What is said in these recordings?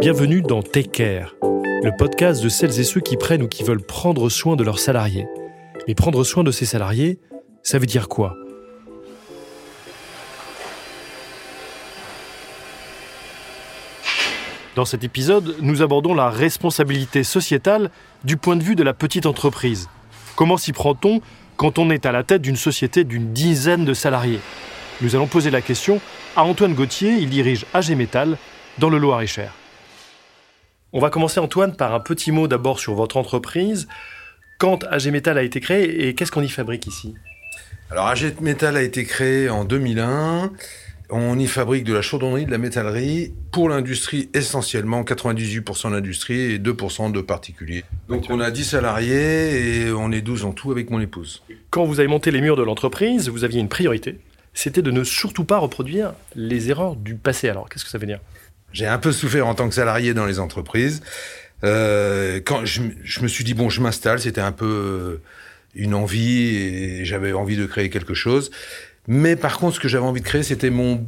Bienvenue dans Take Care, le podcast de celles et ceux qui prennent ou qui veulent prendre soin de leurs salariés. Mais prendre soin de ces salariés, ça veut dire quoi? Dans cet épisode, nous abordons la responsabilité sociétale du point de vue de la petite entreprise. Comment s'y prend-on quand on est à la tête d'une société d'une dizaine de salariés? Nous allons poser la question à Antoine Gauthier, il dirige AG Metal dans le Loir-et-Cher. On va commencer Antoine par un petit mot d'abord sur votre entreprise. Quand AG Metal a été créé et qu'est-ce qu'on y fabrique ici? Alors AG Metal a été créé en 2001. On y fabrique de la chaudronnerie, de la métallerie, pour l'industrie essentiellement, 98% d'industrie et 2% de particuliers. Donc on a 10 salariés et on est 12 en tout avec mon épouse. Quand vous avez monté les murs de l'entreprise, vous aviez une priorité, c'était de ne surtout pas reproduire les erreurs du passé. Alors qu'est-ce que ça veut dire? J'ai un peu souffert en tant que salarié dans les entreprises. Euh, quand je, me suis dit, bon, je m'installe, c'était un peu une envie et j'avais envie de créer quelque chose. Mais par contre, ce que j'avais envie de créer, c'était mon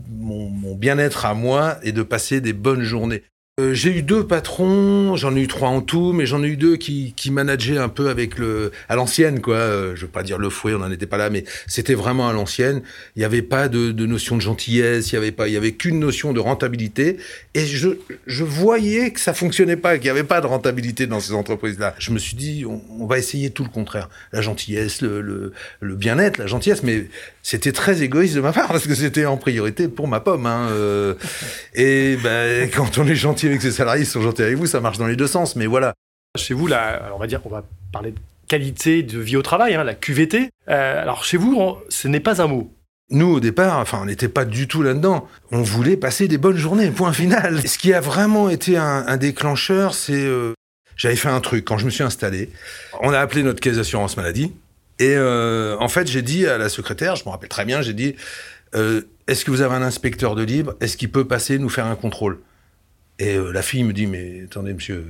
bien-être à moi et de passer des bonnes journées. Euh, j'ai eu deux patrons, j'en ai eu trois en tout, mais j'en ai eu deux qui, qui manageaient un peu avec le à l'ancienne quoi. Euh, je veux pas dire le fouet, on n'en était pas là, mais c'était vraiment à l'ancienne. Il n'y avait pas de, de, notion de gentillesse, il y avait pas, il y avait qu'une notion de rentabilité. Et je, je voyais que ça fonctionnait pas, qu'il n'y avait pas de rentabilité dans ces entreprises-là. Je me suis dit, on, va essayer tout le contraire, la gentillesse, le, le, le bien-être, la gentillesse, mais c'était très égoïste de ma part parce que c'était en priorité pour ma pomme. Hein, euh, et ben, quand on est gentil avec ses salariés, ils sont gentils avec vous, ça marche dans les deux sens. Mais voilà. Chez vous, là, on va dire, on va parler de qualité de vie au travail, hein, la QVT. Euh, alors chez vous, on, ce n'est pas un mot. Nous, au départ, enfin, on n'était pas du tout là-dedans. On voulait passer des bonnes journées, point final. Ce qui a vraiment été un, un déclencheur, c'est... Euh, j'avais fait un truc quand je me suis installé. On a appelé notre caisse d'assurance maladie. Et euh, en fait, j'ai dit à la secrétaire, je me rappelle très bien, j'ai dit euh, Est-ce que vous avez un inspecteur de libre? Est-ce qu'il peut passer nous faire un contrôle? Et euh, la fille me dit Mais attendez, monsieur.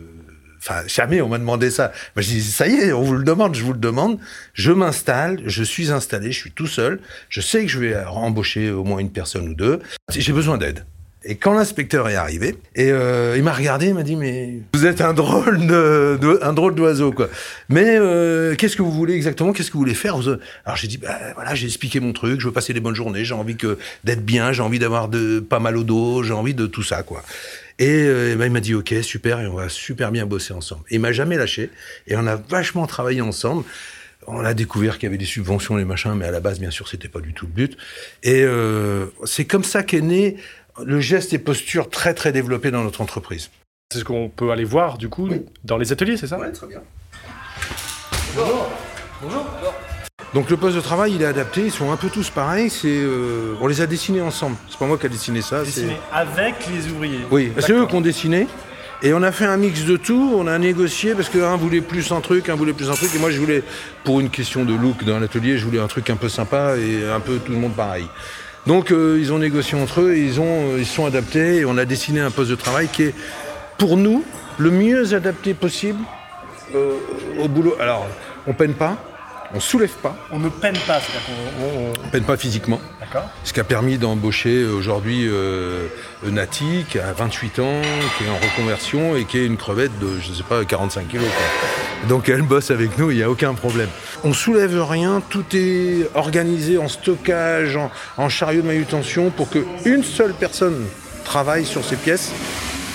Enfin, jamais on m'a demandé ça. Moi, je dis Ça y est, on vous le demande, je vous le demande. Je m'installe, je suis installé, je suis tout seul. Je sais que je vais embaucher au moins une personne ou deux. J'ai besoin d'aide. Et quand l'inspecteur est arrivé, et euh, il m'a regardé, il m'a dit mais vous êtes un drôle de, un drôle d'oiseau quoi. Mais euh, qu'est-ce que vous voulez exactement? Qu'est-ce que vous voulez faire? Alors j'ai dit bah voilà, j'ai expliqué mon truc, je veux passer des bonnes journées, j'ai envie que d'être bien, j'ai envie d'avoir de pas mal au dos, j'ai envie de tout ça quoi. Et, euh, bah, il m'a dit ok super et on va super bien bosser ensemble. Et il m'a jamais lâché et on a vachement travaillé ensemble. On a découvert qu'il y avait des subventions, les machins, mais à la base, bien sûr, c'était pas du tout le but. Et euh, c'est comme ça qu'est né le geste et posture très très développé dans notre entreprise. C'est ce qu'on peut aller voir du coup oui. dans les ateliers, c'est ça? Oui, très bien. Bonjour. Bonjour. Donc le poste de travail, il est adapté, ils sont un peu tous pareils, c'est euh, on les a dessinés ensemble. C'est pas moi qui a dessiné ça, dessiné avec les ouvriers. Oui, c'est eux qui ont dessiné. Et on a fait un mix de tout, on a négocié parce qu'un voulait plus un truc, un voulait plus un truc, et moi je voulais, pour une question de look dans l'atelier, je voulais un truc un peu sympa et un peu tout le monde pareil. Donc euh, ils ont négocié entre eux, ils ont, euh, ils sont adaptés et on a dessiné un poste de travail qui est pour nous le mieux adapté possible euh, au boulot. Alors on peine pas, on soulève pas. On ne peine pas, c'est-à-dire qu'on on... on peine pas physiquement. D'accord. Ce qui a permis d'embaucher aujourd'hui euh, Nati, qui a 28 ans, qui est en reconversion et qui est une crevette de, je sais pas, 45 kilos. Quoi. Donc elle bosse avec nous, il n'y a aucun problème. On soulève rien, tout est organisé en stockage, en, en chariot de manutention pour qu'une seule personne travaille sur ces pièces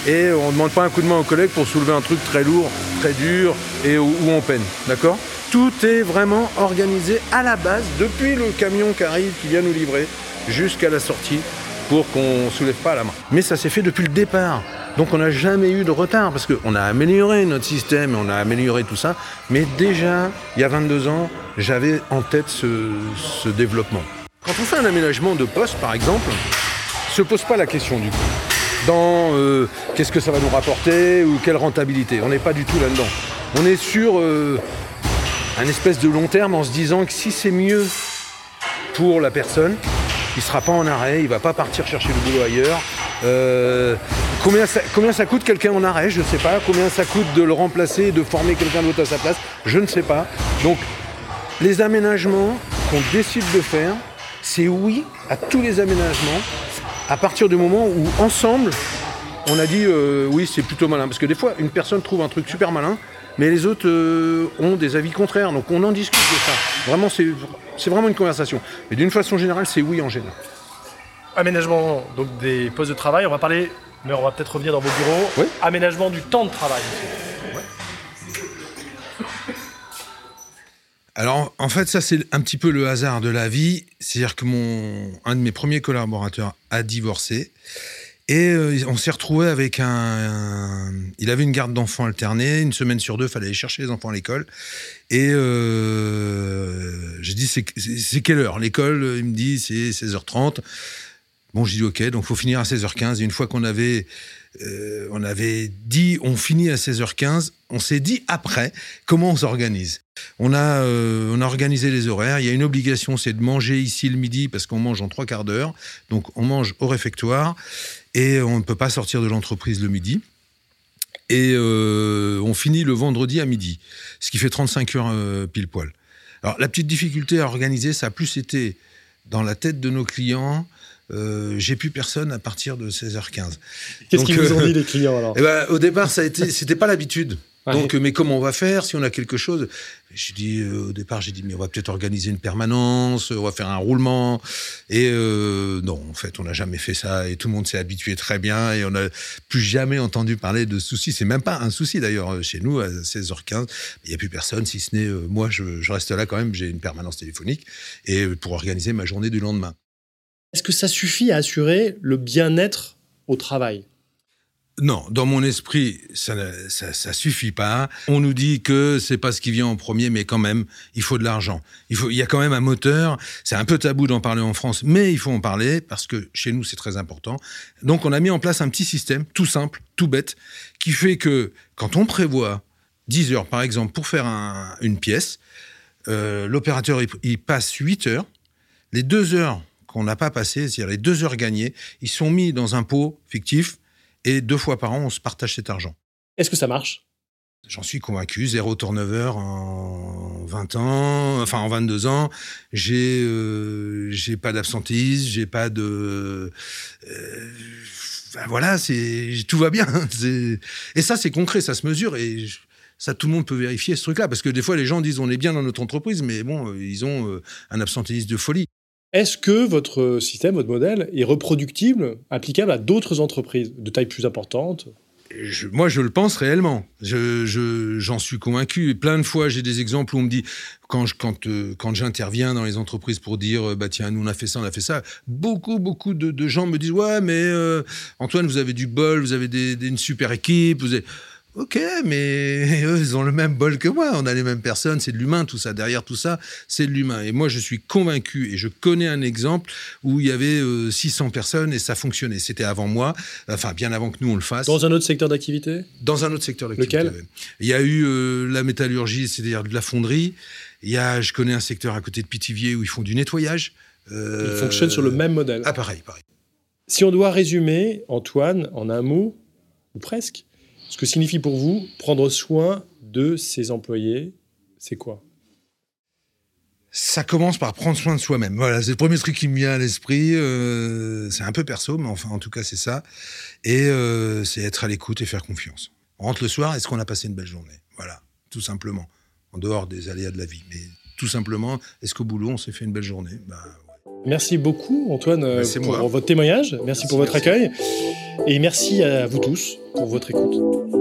et on ne demande pas un coup de main aux collègues pour soulever un truc très lourd, très dur et où, où on peine. D'accord? Tout est vraiment organisé à la base, depuis le camion qui arrive, qui vient nous livrer, jusqu'à la sortie, pour qu'on ne soulève pas la main. Mais ça s'est fait depuis le départ. Donc on n'a jamais eu de retard, parce qu'on a amélioré notre système, on a amélioré tout ça. Mais déjà, il y a 22 ans, j'avais en tête ce, développement. Quand on fait un aménagement de poste, par exemple, se pose pas la question du coup dans euh, qu'est-ce que ça va nous rapporter ou quelle rentabilité? On n'est pas du tout là-dedans. On est sur euh, un espèce de long terme en se disant que si c'est mieux pour la personne, il ne sera pas en arrêt, il ne va pas partir chercher le boulot ailleurs. Euh, combien, ça, combien ça coûte quelqu'un en arrêt Je ne sais pas. Combien ça coûte de le remplacer et de former quelqu'un d'autre à sa place Je ne sais pas. Donc, les aménagements qu'on décide de faire, c'est oui à tous les aménagements à partir du moment où, ensemble, on a dit euh, oui, c'est plutôt malin. Parce que des fois, une personne trouve un truc super malin, mais les autres euh, ont des avis contraires. Donc on en discute de ça. Vraiment, c'est vraiment une conversation. Mais d'une façon générale, c'est oui en général. Aménagement donc des postes de travail, on va parler, mais on va peut-être revenir dans vos bureaux. Oui. Aménagement du temps de travail. Alors, en fait, ça, c'est un petit peu le hasard de la vie. C'est-à-dire que mon, un de mes premiers collaborateurs a divorcé. Et euh, on s'est retrouvé avec un, Il avait une garde d'enfants alternée. Une semaine sur deux, il fallait aller chercher les enfants à l'école. Et euh, j'ai dit, c'est quelle heure? L'école, il me dit, c'est 16h30. Bon, j'ai dit, OK, donc faut finir à 16h15. Et une fois qu'on avait euh, on avait dit on finit à 16h15, on s'est dit après comment on s'organise. On a, euh, on a organisé les horaires, il y a une obligation, c'est de manger ici le midi parce qu'on mange en trois quarts d'heure, donc on mange au réfectoire et on ne peut pas sortir de l'entreprise le midi. Et euh, on finit le vendredi à midi, ce qui fait 35 heures pile poil. Alors la petite difficulté à organiser, ça a plus été dans la tête de nos clients, euh, j'ai plus personne à partir de 16h15. Qu'est-ce qu'ils vous ont dit les clients alors eh ben, Au départ, ça a été, c'était pas l'habitude. Donc, mais comment on va faire si on a quelque chose? J'ai dit euh, au départ, j'ai dit mais on va peut-être organiser une permanence, on va faire un roulement. Et euh, non, en fait, on n'a jamais fait ça et tout le monde s'est habitué très bien et on n'a plus jamais entendu parler de soucis. C'est même pas un souci d'ailleurs chez nous à 16h15. Il n'y a plus personne si ce n'est moi. Je, je, reste là quand même. J'ai une permanence téléphonique et pour organiser ma journée du lendemain. Est-ce que ça suffit à assurer le bien-être au travail? Non, dans mon esprit, ça, ça, suffit pas. On nous dit que c'est pas ce qui vient en premier, mais quand même, il faut de l'argent. Il il y a quand même un moteur. C'est un peu tabou d'en parler en France, mais il faut en parler parce que chez nous, c'est très important. Donc, on a mis en place un petit système, tout simple, tout bête, qui fait que quand on prévoit 10 heures, par exemple, pour faire une pièce, euh, l'opérateur, il, passe 8 heures. Les 2 heures qu'on n'a pas passé, c'est-à-dire les deux heures gagnées, ils sont mis dans un pot fictif et deux fois par an, on se partage cet argent. Est-ce que ça marche? J'en suis convaincu, zéro turnover en 20 ans, enfin en 22 ans. J'ai euh, j'ai pas d'absentisme, j'ai pas de euh, voilà, c'est tout va bien. Et ça c'est concret, ça se mesure et ça tout le monde peut vérifier ce truc-là parce que des fois les gens disent on est bien dans notre entreprise, mais bon ils ont euh, un absentéisme de folie. Est-ce que votre système, votre modèle est reproductible, applicable à d'autres entreprises de taille plus importante? Moi, je le pense réellement. j'en suis convaincu. plein de fois, j'ai des exemples où on me dit, quand, euh, j'interviens dans les entreprises pour dire, euh, bah tiens, nous on a fait ça, on a fait ça, beaucoup, beaucoup de, gens me disent, ouais, mais euh, Antoine, vous avez du bol, vous avez une super équipe, vous. Ok, mais eux, ils ont le même bol que moi. On a les mêmes personnes, c'est de l'humain, tout ça. Derrière tout ça, c'est de l'humain. Et moi, je suis convaincu, et je connais un exemple où il y avait 600 euh, personnes et ça fonctionnait. C'était avant moi, enfin, bien avant que nous, on le fasse. Dans un autre secteur d'activité? Dans un autre secteur d'activité. Lequel? Il y a eu euh, la métallurgie, c'est-à-dire de la fonderie. Il y a, je connais un secteur à côté de Pithiviers où ils font du nettoyage. Euh, ils fonctionnent sur le même modèle. Ah, pareil, pareil. Si on doit résumer, Antoine, en un mot, ou presque, ce que signifie pour vous prendre soin de ses employés, c'est quoi? Ça commence par prendre soin de soi-même. Voilà, c'est le premier truc qui me vient à l'esprit. Euh, c'est un peu perso, mais enfin, en tout cas, c'est ça. Et euh, c'est être à l'écoute et faire confiance. On rentre le soir, est-ce qu'on a passé une belle journée? Voilà, tout simplement. En dehors des aléas de la vie. Mais tout simplement, est-ce qu'au boulot, on s'est fait une belle journée? Ben, Merci beaucoup, Antoine, euh, pour votre témoignage. Merci, pour votre accueil. Et merci à vous tous pour votre écoute.